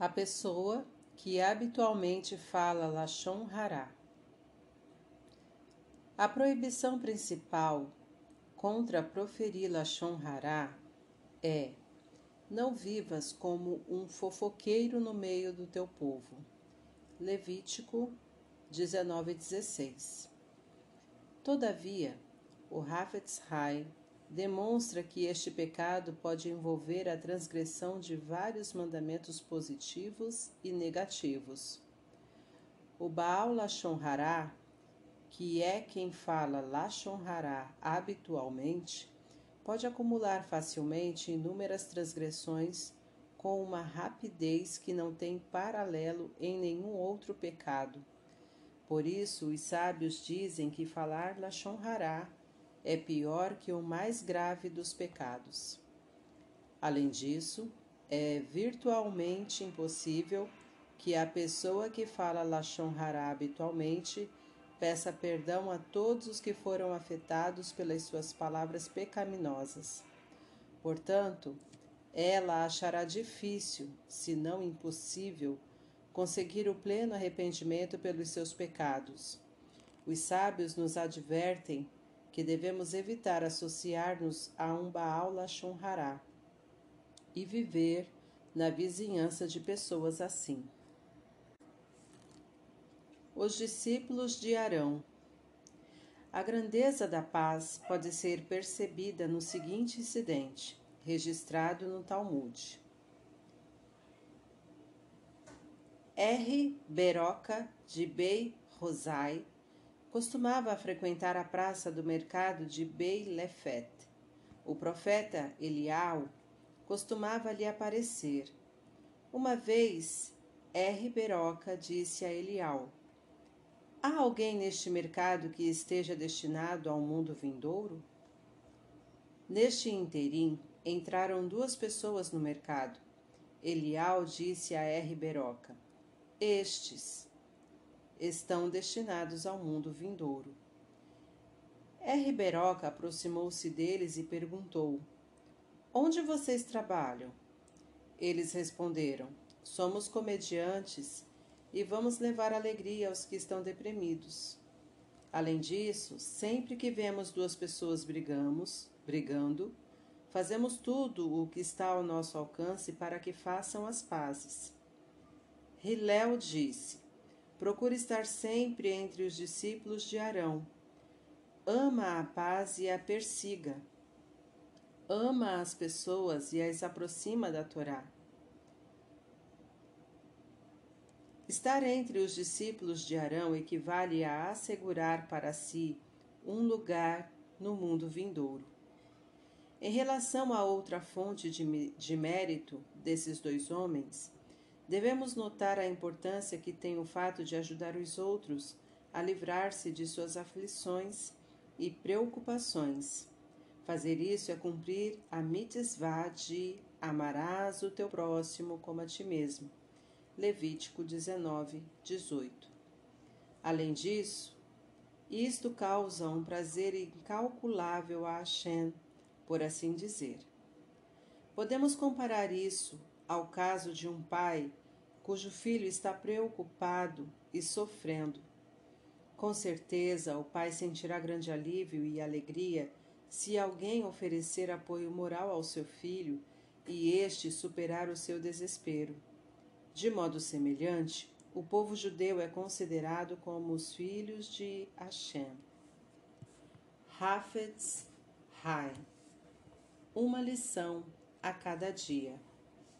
A pessoa que habitualmente fala Lashon Hará. A proibição principal contra proferir Lashon Hará é não vivas como um fofoqueiro no meio do teu povo. Levítico 19:16. Todavia, o Hafetz Haim demonstra que este pecado pode envolver a transgressão de vários mandamentos positivos e negativos. O Baal Lashon Hará, que é quem fala Lashon Hará habitualmente, pode acumular facilmente inúmeras transgressões com uma rapidez que não tem paralelo em nenhum outro pecado. Por isso, os sábios dizem que falar Lashon Hará é pior que o mais grave dos pecados. Além disso, é virtualmente impossível que a pessoa que fala Lashon Hará habitualmente peça perdão a todos os que foram afetados pelas suas palavras pecaminosas. Portanto, ela achará difícil, se não impossível, conseguir o pleno arrependimento pelos seus pecados. Os sábios nos advertem que devemos evitar associar-nos a um Baal Lashon Hará e viver na vizinhança de pessoas assim. Os discípulos de Arão. A grandeza da paz pode ser percebida no seguinte incidente, registrado no Talmud. R. Beroca de Bei Rosai costumava frequentar a praça do mercado de Bei-Lefet. O profeta Elial costumava lhe aparecer. Uma vez, R. Beroca disse a Elial: Há alguém neste mercado que esteja destinado ao mundo vindouro? Neste interim, entraram duas pessoas no mercado. Elial disse a R. Beroca: Estes estão destinados ao mundo vindouro. R. Beroca aproximou-se deles e perguntou: Onde vocês trabalham? Eles responderam: Somos comediantes e vamos levar alegria aos que estão deprimidos. Além disso, sempre que vemos duas pessoas brigamos, brigando, fazemos tudo o que está ao nosso alcance para que façam as pazes. Hilel disse: Procura estar sempre entre os discípulos de Arão. Ama a paz e a persiga. Ama as pessoas e as aproxima da Torá. Estar entre os discípulos de Arão equivale a assegurar para si um lugar no mundo vindouro. Em relação a outra fonte de mérito desses dois homens, Devemos notar a importância que tem o fato de ajudar os outros a livrar-se de suas aflições e preocupações. Fazer isso é cumprir a mitzvah de amarás o teu próximo como a ti mesmo. Levítico 19, 18. Além disso, isto causa um prazer incalculável a Hashem, por assim dizer. Podemos comparar isso ao caso de um pai cujo filho está preocupado e sofrendo. Com certeza, o pai sentirá grande alívio e alegria se alguém oferecer apoio moral ao seu filho e este superar o seu desespero. De modo semelhante, o povo judeu é considerado como os filhos de Hashem. Hafetz Haim Uma lição a cada dia.